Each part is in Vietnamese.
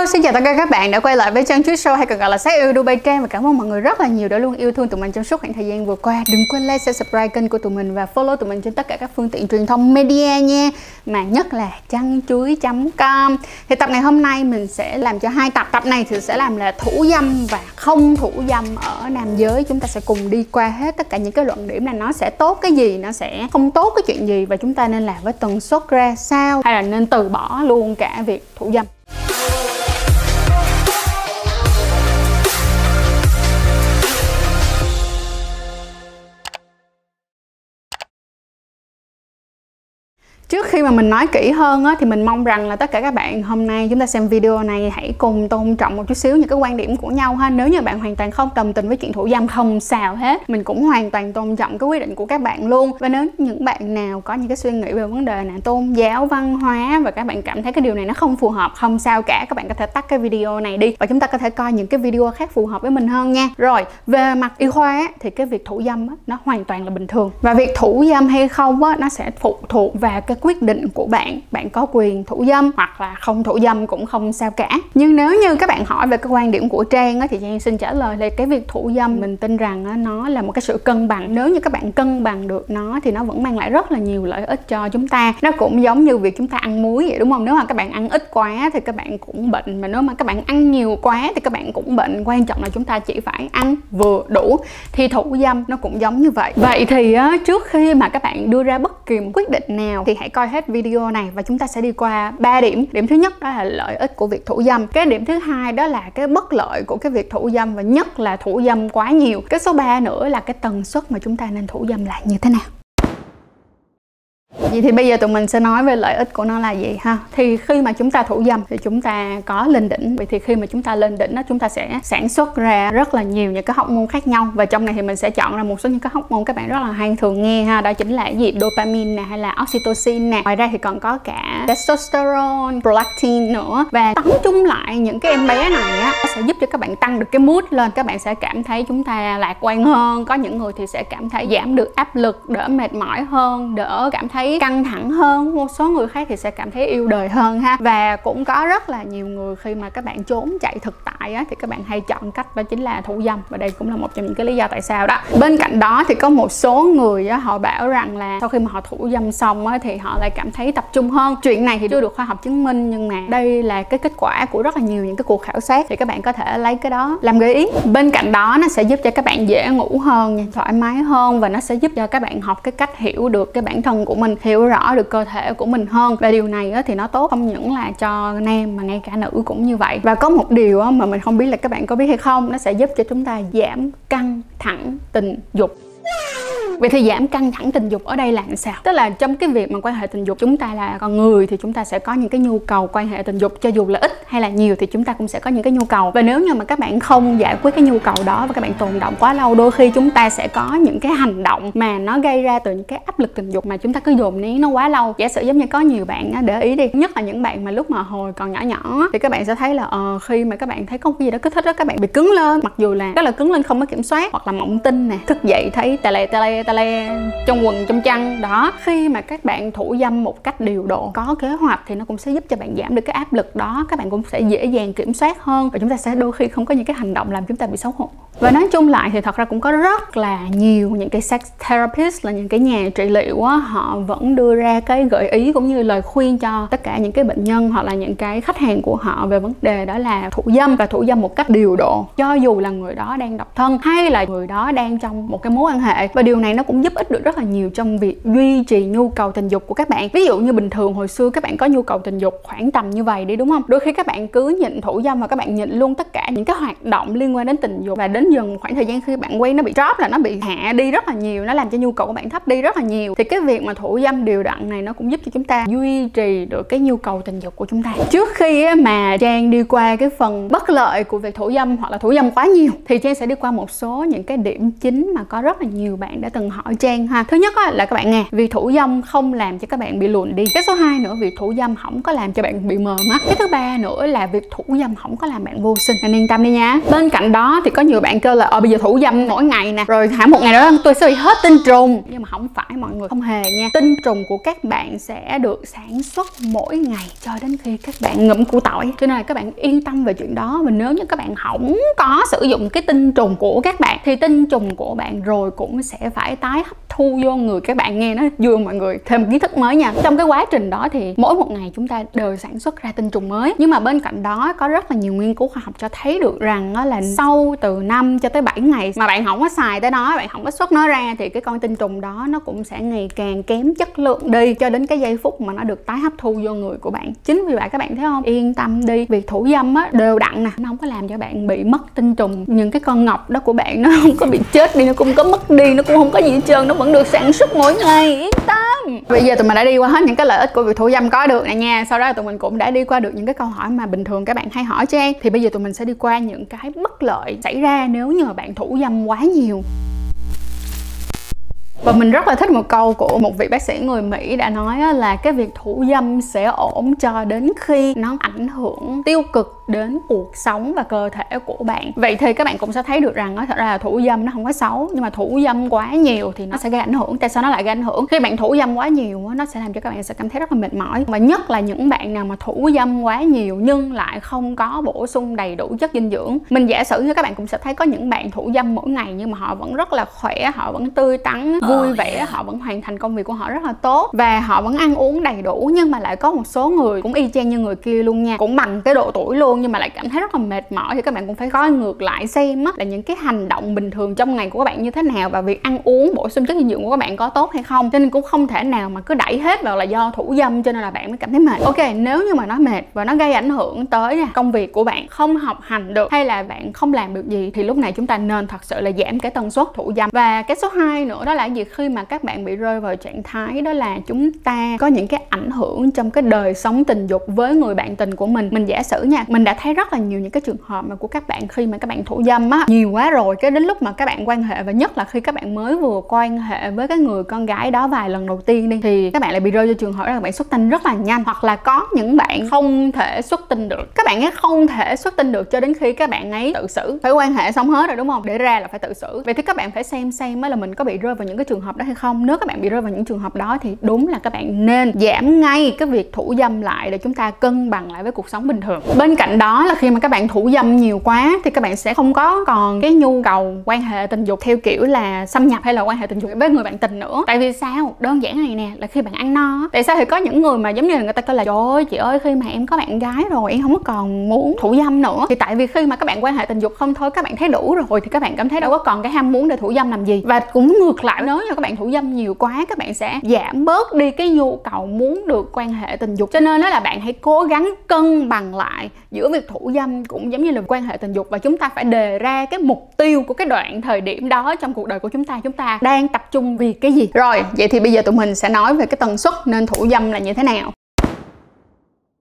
Hello, xin chào tất cả các bạn đã quay lại với Trang Chuối Show hay còn gọi là Sách Yêu Dubai Trang và cảm ơn mọi người rất là nhiều đã luôn yêu thương tụi mình trong suốt khoảng thời gian vừa qua. Đừng quên like, share, subscribe kênh của tụi mình và follow tụi mình trên tất cả các phương tiện truyền thông media nha. Mà nhất là chăn chuối.com. Thì tập ngày hôm nay mình sẽ làm cho hai tập. Tập này thì sẽ làm là thủ dâm và không thủ dâm ở nam giới. Chúng ta sẽ cùng đi qua hết tất cả những cái luận điểm là nó sẽ tốt cái gì, nó sẽ không tốt cái chuyện gì và chúng ta nên làm với tần suất ra sao hay là nên từ bỏ luôn cả việc thủ dâm. Trước khi mà mình nói kỹ hơn á, thì mình mong rằng là tất cả các bạn hôm nay chúng ta xem video này hãy cùng tôn trọng một chút xíu những cái quan điểm của nhau ha. Nếu như bạn hoàn toàn không đồng tình với chuyện thủ dâm không sao hết, mình cũng hoàn toàn tôn trọng cái quyết định của các bạn luôn. Và nếu những bạn nào có những cái suy nghĩ về vấn đề là tôn giáo, văn hóa và các bạn cảm thấy cái điều này nó không phù hợp, không sao cả, các bạn có thể tắt cái video này đi và chúng ta có thể coi những cái video khác phù hợp với mình hơn nha. Rồi, về mặt y khoa á, thì cái việc thủ dâm á, nó hoàn toàn là bình thường. Và việc thủ dâm hay không á, nó sẽ phụ thuộc vào cái quyết định của bạn bạn có quyền thủ dâm hoặc là không thủ dâm cũng không sao cả. Nhưng nếu như các bạn hỏi về cái quan điểm của trang á, thì trang xin trả lời là cái việc thủ dâm mình tin rằng á, nó là một cái sự cân bằng. Nếu như các bạn cân bằng được nó thì nó vẫn mang lại rất là nhiều lợi ích cho chúng ta. Nó cũng giống như việc chúng ta ăn muối vậy đúng không? Nếu mà các bạn ăn ít quá thì các bạn cũng bệnh mà nếu mà các bạn ăn nhiều quá thì các bạn cũng bệnh. Quan trọng là chúng ta chỉ phải ăn vừa đủ thì thủ dâm nó cũng giống như vậy. Vậy thì á, trước khi mà các bạn đưa ra bất kỳ một quyết định nào thì hãy coi hết video này và chúng ta sẽ đi qua 3 điểm. Điểm thứ nhất đó là lợi ích của việc thủ dâm. Cái điểm thứ hai đó là cái bất lợi của cái việc thủ dâm và nhất là thủ dâm quá nhiều. Cái số 3 nữa là cái tần suất mà chúng ta nên thủ dâm là như thế nào? Vậy thì bây giờ tụi mình sẽ nói về lợi ích của nó là gì ha? Thì khi mà chúng ta thủ dâm thì chúng ta có lên đỉnh. Vậy thì khi mà chúng ta lên đỉnh đó chúng ta sẽ sản xuất ra rất là nhiều những cái hóc môn khác nhau. Và trong này thì mình sẽ chọn ra một số những cái hóc môn các bạn rất là hay thường nghe ha. Đó chính là gì? Dopamine nè hay là oxytocin nè. Ngoài ra thì còn có cả testosterone, prolactin nữa. Và tóm chung lại những cái em bé này á sẽ giúp cho các bạn tăng được cái mood lên. Các bạn sẽ cảm thấy chúng ta lạc quan hơn. Có những người thì sẽ cảm thấy giảm được áp lực, đỡ mệt mỏi hơn, đỡ cảm thấy căng thẳng hơn, một số người khác thì sẽ cảm thấy yêu đời hơn ha. Và cũng có rất là nhiều người khi mà các bạn trốn chạy thực tại á, thì các bạn hay chọn cách đó chính là thủ dâm. Và đây cũng là một trong những cái lý do tại sao đó. Bên cạnh đó thì có một số người á, họ bảo rằng là sau khi mà họ thủ dâm xong á, thì họ lại cảm thấy tập trung hơn. Chuyện này thì chưa được khoa học chứng minh nhưng mà đây là cái kết quả của rất là nhiều những cái cuộc khảo sát. Thì các bạn có thể lấy cái đó làm gợi ý. Bên cạnh đó nó sẽ giúp cho các bạn dễ ngủ hơn thoải mái hơn và nó sẽ giúp cho các bạn học cái cách hiểu được cái bản thân của mình hiểu rõ được cơ thể của mình hơn. Và điều này thì nó tốt. Không những là cho nam mà ngay cả nữ cũng như vậy. Và có một điều mà mình không biết là các bạn có biết hay không, nó sẽ giúp cho chúng ta giảm căng thẳng tình dục. Vậy thì giảm căng thẳng tình dục ở đây là sao? Tức là trong cái việc mà quan hệ tình dục chúng ta là con người thì chúng ta sẽ có những cái nhu cầu quan hệ tình dục cho dù là ít hay là nhiều thì chúng ta cũng sẽ có những cái nhu cầu. Và nếu như mà các bạn không giải quyết cái nhu cầu đó và các bạn tồn động quá lâu đôi khi chúng ta sẽ có những cái hành động mà nó gây ra từ những cái áp lực tình dục mà chúng ta cứ dồn nén nó quá lâu. Giả sử giống như có nhiều bạn để ý đi, nhất là những bạn mà lúc mà hồi còn nhỏ nhỏ thì các bạn sẽ thấy là ờ khi mà các bạn thấy có cái gì đó kích thích đó các bạn bị cứng lên mặc dù là rất là cứng lên không có kiểm soát hoặc là mộng tinh nè thức dậy thấy tè lè tè lè ta le trong quần, trong chăn. Đó, khi mà các bạn thủ dâm một cách điều độ, có kế hoạch thì nó cũng sẽ giúp cho bạn giảm được cái áp lực đó. Các bạn cũng sẽ dễ dàng kiểm soát hơn và chúng ta sẽ đôi khi không có những cái hành động làm chúng ta bị xấu hổ và nói chung lại thì thật ra cũng có rất là nhiều những cái sex therapist là những cái nhà trị liệu á, họ vẫn đưa ra cái gợi ý cũng như lời khuyên cho tất cả những cái bệnh nhân hoặc là những cái khách hàng của họ về vấn đề đó là thủ dâm và thủ dâm một cách điều độ. Cho dù là người đó đang độc thân hay là người đó đang trong một cái mối quan hệ. Và điều này nó cũng giúp ích được rất là nhiều trong việc duy trì nhu cầu tình dục của các bạn. Ví dụ như bình thường hồi xưa các bạn có nhu cầu tình dục khoảng tầm như vậy đi, đúng không? Đôi khi các bạn cứ nhịn thủ dâm và các bạn nhịn luôn tất cả những cái hoạt động liên quan đến tình dục. Và đến dần khoảng thời gian khi bạn quen nó bị drop là nó bị hạ đi rất là nhiều, nó làm cho nhu cầu của bạn thấp đi rất là nhiều. Thì cái việc mà thủ dâm điều đặn này nó cũng giúp cho chúng ta duy trì được cái nhu cầu tình dục của chúng ta. Trước khi mà trang đi qua cái phần bất lợi của việc thủ dâm hoặc là thủ dâm quá nhiều, thì trang sẽ đi qua một số những cái điểm chính mà có rất là nhiều bạn đã từng hỏi trang ha. Thứ nhất là các bạn à, nghe việc thủ dâm không làm cho các bạn bị lùn đi. Cái số 2 nữa, việc thủ dâm không có làm cho bạn bị mờ mắt. Cái thứ ba nữa là việc thủ dâm không có làm bạn vô sinh. Anh yên tâm đi nha. Bên cạnh đó thì có nhiều bạn bạn kêu là ờ bây giờ thủ dâm mỗi ngày nè. Rồi hả một ngày đó tôi sẽ bị hết tinh trùng. Nhưng mà không phải mọi người. Không hề nha. Tinh trùng của các bạn sẽ được sản xuất mỗi ngày cho đến khi các bạn ngậm củ tỏi cho nên là các bạn yên tâm về chuyện đó. Và nếu như các bạn không có sử dụng cái tinh trùng của các bạn thì tinh trùng của bạn rồi cũng sẽ phải tái hấp thu vô người các bạn. Nghe nó vui mọi người? Thêm kiến thức mới nha. Trong cái quá trình đó thì mỗi một ngày chúng ta đều sản xuất ra tinh trùng mới. Nhưng mà bên cạnh đó có rất là nhiều nghiên cứu khoa học cho thấy được rằng là sau từ 5 cho tới 7 ngày mà bạn không có xài tới nó bạn không có xuất nó ra thì cái con tinh trùng đó nó cũng sẽ ngày càng kém chất lượng đi cho đến cái giây phút mà nó được tái hấp thu vô người của bạn. Chính vì vậy các bạn thấy không? Yên tâm đi việc thủ dâm á, đều đặn nè. Nó không có làm cho bạn bị mất tinh trùng. Những cái con ngọc đó của bạn nó không có bị chết đi, nó cũng có mất đi, nó cũng không có gì hết trơn, nó vẫn được sản xuất mỗi ngày. Yên tâm bây giờ tụi mình đã đi qua hết những cái lợi ích của việc thủ dâm có được nè nha. Sau đó tụi mình cũng đã đi qua được những cái câu hỏi mà bình thường các bạn hay hỏi cho em. Thì bây giờ tụi mình sẽ đi qua những cái bất lợi xảy ra nếu như mà bạn thủ dâm quá nhiều. Và mình rất là thích một câu của một vị bác sĩ người Mỹ đã nói là cái việc thủ dâm sẽ ổn cho đến khi nó ảnh hưởng tiêu cực đến cuộc sống và cơ thể của bạn. Vậy thì các bạn cũng sẽ thấy được rằng nó thật ra là thủ dâm nó không có xấu nhưng mà thủ dâm quá nhiều thì nó sẽ gây ảnh hưởng. Tại sao nó lại gây ảnh hưởng? Khi bạn thủ dâm quá nhiều nó sẽ làm cho các bạn sẽ cảm thấy rất là mệt mỏi. Và nhất là những bạn nào mà thủ dâm quá nhiều nhưng lại không có bổ sung đầy đủ chất dinh dưỡng. Mình giả sử như các bạn cũng sẽ thấy có những bạn thủ dâm mỗi ngày nhưng mà họ vẫn rất là khỏe họ vẫn tươi tắn vui vẻ họ vẫn hoàn thành công việc của họ rất là tốt và họ vẫn ăn uống đầy đủ nhưng mà lại có một số người cũng y chang như người kia luôn nha. Cũng bằng cái độ tuổi luôn nhưng mà lại cảm thấy rất là mệt mỏi thì các bạn cũng phải coi ngược lại xem á, là những cái hành động bình thường trong ngày của các bạn như thế nào và việc ăn uống, bổ sung chất dinh dưỡng của các bạn có tốt hay không. Cho nên cũng không thể nào mà cứ đẩy hết vào là do thủ dâm, cho nên là bạn mới cảm thấy mệt. Ok, nếu như mà nó mệt và nó gây ảnh hưởng tới à, công việc của bạn, không học hành được hay là bạn không làm được gì, thì lúc này chúng ta nên thật sự là giảm cái tần suất thủ dâm. Và cái số 2 nữa đó là gì? Khi mà các bạn bị rơi vào trạng thái đó là chúng ta có những cái ảnh hưởng trong cái đời sống tình dục với người bạn tình của mình. Mình giả sử nha, mình mình đã thấy rất là nhiều những cái trường hợp mà của các bạn khi mà các bạn thủ dâm á nhiều quá rồi cái đến lúc mà các bạn quan hệ và nhất là khi các bạn mới vừa quan hệ với cái người con gái đó vài lần đầu tiên đi thì các bạn lại bị rơi vào trường hợp là bạn xuất tinh rất là nhanh hoặc là có những bạn không thể xuất tinh được các bạn ấy không thể xuất tinh được cho đến khi các bạn ấy tự xử phải quan hệ xong hết rồi đúng không để ra là phải tự xử vậy thì các bạn phải xem xem mới là mình có bị rơi vào những cái trường hợp đó hay không nếu các bạn bị rơi vào những trường hợp đó thì đúng là các bạn nên giảm ngay cái việc thủ dâm lại để chúng ta cân bằng lại với cuộc sống bình thường bên cạnh đó là khi mà các bạn thủ dâm nhiều quá thì các bạn sẽ không có còn cái nhu cầu quan hệ tình dục theo kiểu là xâm nhập hay là quan hệ tình dục với người bạn tình nữa. Tại vì sao? Đơn giản này nè, là khi bạn ăn no tại sao thì có những người mà giống như là người ta kêu là, trời ơi, chị ơi, khi mà em có bạn gái rồi, em không có còn muốn thủ dâm nữa. Thì tại vì khi mà các bạn quan hệ tình dục không thôi, các bạn thấy đủ rồi thì các bạn cảm thấy đâu có còn cái ham muốn để thủ dâm làm gì. Và cũng ngược lại, nếu như các bạn thủ dâm nhiều quá, các bạn sẽ giảm bớt đi cái nhu cầu muốn được quan hệ tình dục. Cho nên đó là bạn hãy cố gắng cân bằng lại giữa việc thủ dâm cũng giống như là quan hệ tình dục và chúng ta phải đề ra cái mục tiêu của cái đoạn thời điểm đó trong cuộc đời của chúng ta. Chúng ta đang tập trung vì cái gì? Rồi, vậy thì bây giờ tụi mình sẽ nói về cái tần suất nên thủ dâm là như thế nào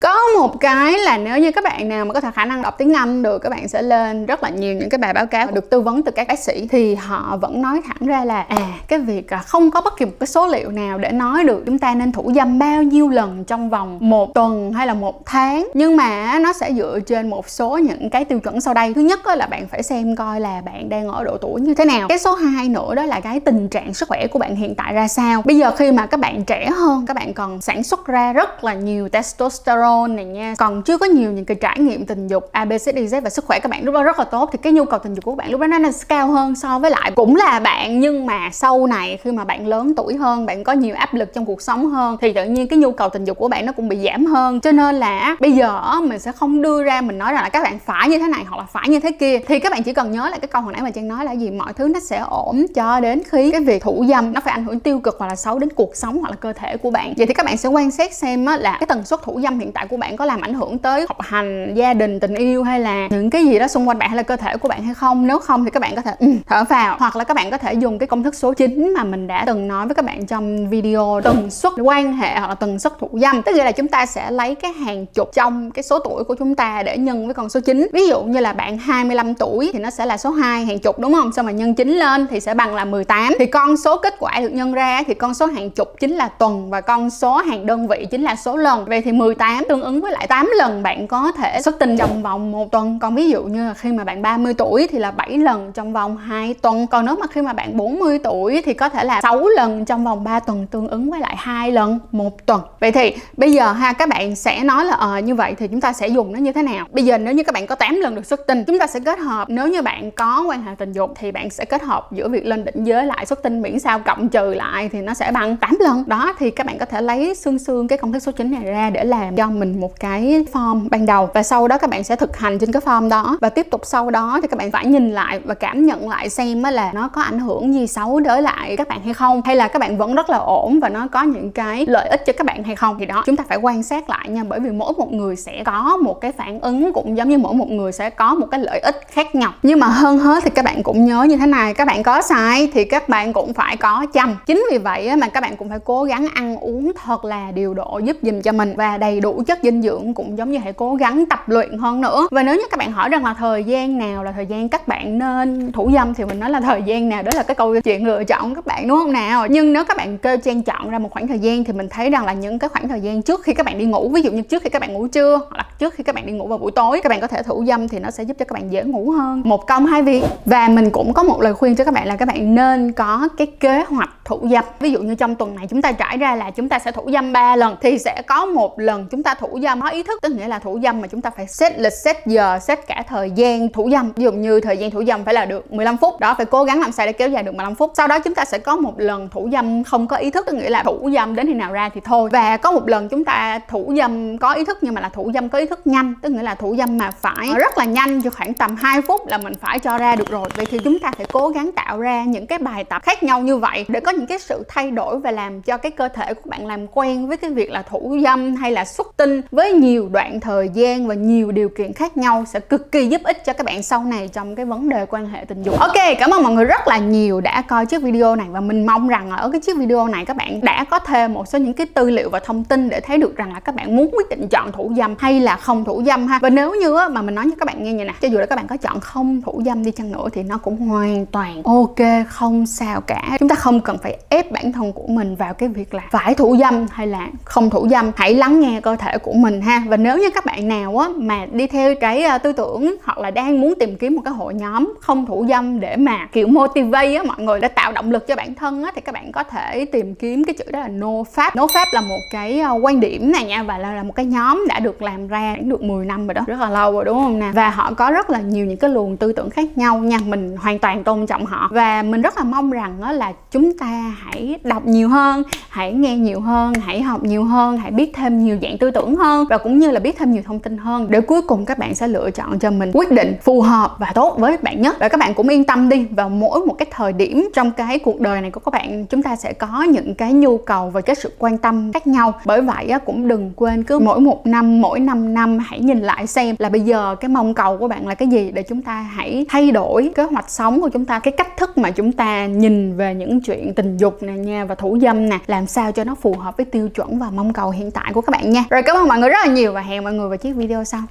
có một cái là nếu như các bạn nào mà có thể khả năng đọc tiếng Anh được, các bạn sẽ lên rất là nhiều những cái bài báo cáo được tư vấn từ các bác sĩ. Thì họ vẫn nói thẳng ra là à cái việc không có bất kỳ một cái số liệu nào để nói được chúng ta nên thủ dâm bao nhiêu lần trong vòng một tuần hay là một tháng. Nhưng mà nó sẽ dựa trên một số những cái tiêu chuẩn sau đây. Thứ nhất là bạn phải xem coi là bạn đang ở độ tuổi như thế nào. Cái số 2 nữa đó là cái tình trạng sức khỏe của bạn hiện tại ra sao. Bây giờ khi mà các bạn trẻ hơn, các bạn còn sản xuất ra rất là nhiều testosterone hormone này nha. Còn chưa có nhiều những cái trải nghiệm tình dục ABCDZ và sức khỏe các bạn lúc đó rất là tốt, thì cái nhu cầu tình dục của bạn lúc đó nó cao hơn so với lại cũng là bạn, nhưng mà sau này khi mà bạn lớn tuổi hơn, bạn có nhiều áp lực trong cuộc sống hơn, thì tự nhiên cái nhu cầu tình dục của bạn nó cũng bị giảm hơn. Cho nên là bây giờ mình sẽ không đưa ra mình nói rằng là các bạn phải như thế này hoặc là phải như thế kia. Thì các bạn chỉ cần nhớ lại cái câu hồi nãy mà trang nói là gì? Mọi thứ nó sẽ ổn cho đến khi cái việc thủ dâm nó phải ảnh hưởng tiêu cực hoặc là xấu đến cuộc sống hoặc là cơ thể của bạn. Vậy thì các bạn sẽ quan sát xem là cái tần suất thủ dâm hiện tại của bạn có làm ảnh hưởng tới học hành, gia đình, tình yêu hay là những cái gì đó xung quanh bạn hay là cơ thể của bạn hay không? Nếu không thì các bạn có thể ừ, thở vào. Hoặc là các bạn có thể dùng cái công thức số 9 mà mình đã từng nói với các bạn trong video, tần suất quan hệ hoặc là tần suất thủ dâm. Tức là chúng ta sẽ lấy cái hàng chục trong cái số tuổi của chúng ta để nhân với con số 9 ví dụ như là bạn 25 tuổi thì nó sẽ là số 2 hàng chục, đúng không? Xong mà nhân 9 lên thì sẽ bằng là 18 thì con số kết quả được nhân ra thì con số hàng chục chính là tuần và con số hàng đơn vị chính là số lần. Vậy thì 18 tháng tương ứng với lại 8 lần bạn có thể xuất tinh trong vòng một tuần. Còn ví dụ như là khi mà bạn 30 tuổi thì là 7 lần trong vòng 2 tuần. Còn nếu mà khi mà bạn 40 tuổi thì có thể là 6 lần trong vòng 3 tuần tương ứng với lại hai lần một tuần. Vậy thì bây giờ ha các bạn sẽ nói là ờ à, như vậy thì chúng ta sẽ dùng nó như thế nào? Bây giờ nếu như các bạn có 8 lần được xuất tinh chúng ta sẽ kết hợp nếu như bạn có quan hệ tình dục thì bạn sẽ kết hợp giữa việc lên đỉnh giới lại xuất tinh miễn sao cộng trừ lại thì nó sẽ bằng 8 lần. Đó thì các bạn có thể lấy xương xương cái công thức số 9 này ra để làm cho mình một cái form ban đầu và sau đó các bạn sẽ thực hành trên cái form đó. Và tiếp tục sau đó thì các bạn phải nhìn lại và cảm nhận lại xem là nó có ảnh hưởng gì xấu đối lại các bạn hay không, hay là các bạn vẫn rất là ổn và nó có những cái lợi ích cho các bạn hay không. Thì đó, chúng ta phải quan sát lại nha, bởi vì mỗi một người sẽ có một cái phản ứng cũng giống như mỗi một người sẽ có một cái lợi ích khác nhau. Nhưng mà hơn hết thì các bạn cũng nhớ như thế này, các bạn có sai thì các bạn cũng phải có chăm. Chính vì vậy mà các bạn cũng phải cố gắng ăn uống thật là điều độ giúp dùm cho mình và đầy đủ chất dinh dưỡng cũng giống như hãy cố gắng tập luyện hơn nữa và nếu như các bạn hỏi rằng là thời gian nào là thời gian các bạn nên thủ dâm thì mình nói là thời gian nào đó là cái câu chuyện lựa chọn các bạn đúng không nào nhưng nếu các bạn kêu chen chọn ra một khoảng thời gian thì mình thấy rằng là những cái khoảng thời gian trước khi các bạn đi ngủ ví dụ như trước khi các bạn ngủ trưa hoặc là trước khi các bạn đi ngủ vào buổi tối các bạn có thể thủ dâm thì nó sẽ giúp cho các bạn dễ ngủ hơn một công hai việc và mình cũng có một lời khuyên cho các bạn là các bạn nên có cái kế hoạch thủ dâm ví dụ như trong tuần này chúng ta trải ra là chúng ta sẽ thủ dâm 3 lần thì sẽ có một lần chúng ta thủ dâm có ý thức tức nghĩa là thủ dâm mà chúng ta phải set lịch, set giờ, set cả thời gian thủ dâm. Ví dụ như thời gian thủ dâm phải là được 15 phút, đó, phải cố gắng làm sao để kéo dài được 15 phút. Sau đó chúng ta sẽ có một lần thủ dâm không có ý thức tức nghĩa là thủ dâm đến khi nào ra thì thôi. Và có một lần chúng ta thủ dâm có ý thức nhưng mà là thủ dâm có ý thức nhanh, tức nghĩa là thủ dâm mà phải rất là nhanh, cho khoảng tầm 2 phút là mình phải cho ra được rồi. Vậy thì chúng ta phải cố gắng tạo ra những cái bài tập khác nhau như vậy để có những cái sự thay đổi và làm cho cái cơ thể của bạn làm quen với cái việc là thủ dâm hay là xuất tinh với nhiều đoạn thời gian và nhiều điều kiện khác nhau sẽ cực kỳ giúp ích cho các bạn sau này trong cái vấn đề quan hệ tình dục. Ok, cảm ơn mọi người rất là nhiều đã coi chiếc video này và mình mong rằng ở cái chiếc video này các bạn đã có thêm một số những cái tư liệu và thông tin để thấy được rằng là các bạn muốn quyết định chọn thủ dâm hay là không thủ dâm ha. Và nếu như mà mình nói cho các bạn nghe như nè, cho dù là các bạn có chọn không thủ dâm đi chăng nữa thì nó cũng hoàn toàn ok, không sao cả. Chúng ta không cần phải ép bản thân của mình vào cái việc là phải thủ dâm hay là không thủ dâm. Hãy lắng nghe cơ thể của mình ha. Và nếu như các bạn nào á mà đi theo cái à, tư tưởng hoặc là đang muốn tìm kiếm một cái hội nhóm không thủ dâm để mà kiểu motivate á mọi người để tạo động lực cho bản thân á thì các bạn có thể tìm kiếm cái chữ đó là no pháp. No pháp là một cái à, quan điểm này nha và là, là một cái nhóm đã được làm ra được 10 năm rồi đó. Rất là lâu rồi đúng không nè? Và họ có rất là nhiều những cái luồng tư tưởng khác nhau nha. Mình hoàn toàn tôn trọng họ. Và mình rất là mong rằng đó là chúng ta hãy đọc nhiều hơn hãy nghe nhiều hơn hãy học nhiều hơn hãy biết thêm nhiều dạng tư tưởng hơn và cũng như là biết thêm nhiều thông tin hơn. Để cuối cùng các bạn sẽ lựa chọn cho mình quyết định phù hợp và tốt với bạn nhất. Và các bạn cũng yên tâm đi, vào mỗi một cái thời điểm trong cái cuộc đời này của các bạn, chúng ta sẽ có những cái nhu cầu và cái sự quan tâm khác nhau. Bởi vậy cũng đừng quên cứ mỗi một năm, mỗi năm năm, hãy nhìn lại xem là bây giờ cái mong cầu của bạn là cái gì để chúng ta hãy thay đổi kế hoạch sống của chúng ta, cái cách thức mà chúng ta nhìn về những chuyện tình dục nè nha và thủ dâm nè, làm sao cho nó phù hợp với tiêu chuẩn và mong cầu hiện tại của các bạn nha. Rồi cảm ơn mọi người rất là nhiều và hẹn mọi người vào chiếc video sau.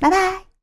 Bye bye.